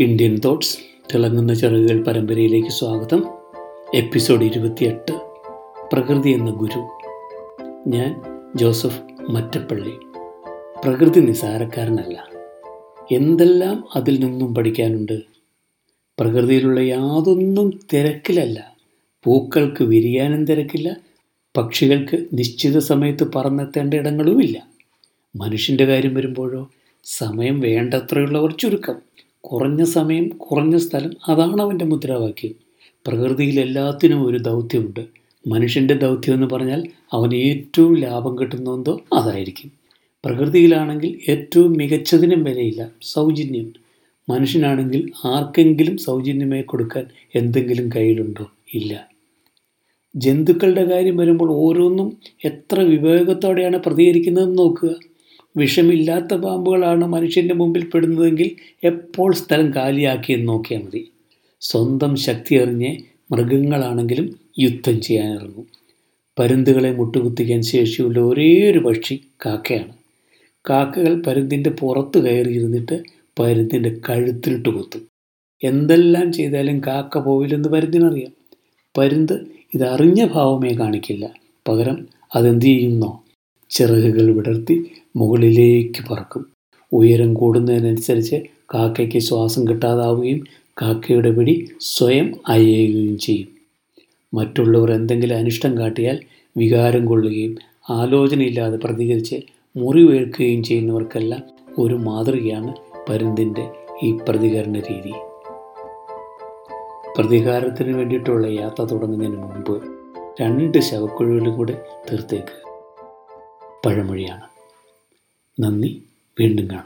Indian thoughts തിളങ്ങുന്ന ചിറകുകൾ പരമ്പരയിലേക്ക് സ്വാഗതം. എപ്പിസോഡ് ഇരുപത്തിയെട്ട് പ്രകൃതി എന്ന ഗുരു. ഞാൻ ജോസഫ് മറ്റപ്പള്ളി. പ്രകൃതി നിസാരക്കാരനല്ല. എന്തെല്ലാം അതിൽ നിന്നും പഠിക്കാനുണ്ട്? പ്രകൃതിയിലുള്ള യാതൊന്നും തിരക്കിലല്ല. പൂക്കൾക്ക് വിരിയാനും തിരക്കില്ല. പക്ഷികൾക്ക് നിശ്ചിത സമയത്ത് പറന്നെത്തേണ്ട ഇടങ്ങളുമില്ല. മനുഷ്യന്റെ കാര്യം വരുമ്പോഴോ സമയം വേണ്ടത്രയുള്ളവർ ചുരുക്കം. കുറഞ്ഞ സമയം കുറഞ്ഞ സ്ഥലം അതാണ് അവന്റെ മുദ്രാവാക്യം. പ്രകൃതിയിൽ എല്ലാത്തിനും ഒരു ദൗത്യമുണ്ട്. മനുഷ്യന്റെ ദൗത്യം എന്ന് പറഞ്ഞാൽ അവൻ ഏറ്റവും ലാഭം കിട്ടുന്നതെന്തോ അതായിരിക്കും പ്രകൃതിയിലാണെങ്കിൽ ഏറ്റവും മികച്ചതിനും വിലയില്ല സൗജന്യം. മനുഷ്യനാണെങ്കിൽ ആർക്കെങ്കിലും സൗജന്യമായി കൊടുക്കാൻ എന്തെങ്കിലും കയ്യിലുണ്ടോ? ഇല്ല. ജന്തുക്കളുടെ കാര്യം വരുമ്പോൾ ഓരോന്നും എത്ര വിവേകത്തോടെയാണ് പ്രതികരിക്കുന്നതെന്ന് നോക്കുക. വിഷമില്ലാത്ത പാമ്പുകളാണ് മനുഷ്യന്റെ മുമ്പിൽ പെടുന്നതെങ്കിൽ എപ്പോൾ സ്ഥലം കാലിയാക്കിയെന്ന് നോക്കിയാൽ മതി. സ്വന്തം ശക്തി എറിഞ്ഞ് മൃഗങ്ങളാണെങ്കിലും യുദ്ധം ചെയ്യാനിറങ്ങും. പരുന്തുകളെ മുട്ടുകുത്തിക്കാൻ ശേഷിയുള്ള ഒരേ ഒരു പക്ഷി കാക്കയാണ്. കാക്കകൾ പരുന്തിന്റെ പുറത്ത് കയറിയിരുന്നിട്ട് പരുന്തിന്റെ കഴുത്തിലിട്ട് കുത്തും. എന്തെല്ലാം ചെയ്താലും കാക്ക പോവില്ലെന്ന് പരുന്തിനറിയാം. പരുന്ത് ഇതറിഞ്ഞ ഭാവമേ കാണിക്കില്ല. പകരം അതെന്ത് ചെയ്യുന്നോ? ചിറകുകൾ വിടർത്തി മുകളിലേക്ക് പറക്കും. ഉയരം കൂടുന്നതിനനുസരിച്ച് കാക്കയ്ക്ക് ശ്വാസം കിട്ടാതാവുകയും കാക്കയുടെ പിടി സ്വയം അയയുകയും ചെയ്യും. മറ്റുള്ളവർ എന്തെങ്കിലും അനിഷ്ടം കാട്ടിയാൽ വികാരം കൊള്ളുകയും ആലോചനയില്ലാതെ പ്രതികരിച്ച് മുറിവേൽക്കുകയും ചെയ്യുന്നവർക്കെല്ലാം ഒരു മാതൃകയാണ് പരുന്തിന്റെ ഈ പ്രതികരണ രീതി. പ്രതികാരത്തിന് വേണ്ടിയിട്ടുള്ള യാത്ര തുടങ്ങുന്നതിന് മുമ്പ് രണ്ട് ശവക്കുഴികളും കൂടെ തീർത്തേക്ക്. പഴമൊഴിയാണ്. നന്ദി വീണ്ടും കാണാം.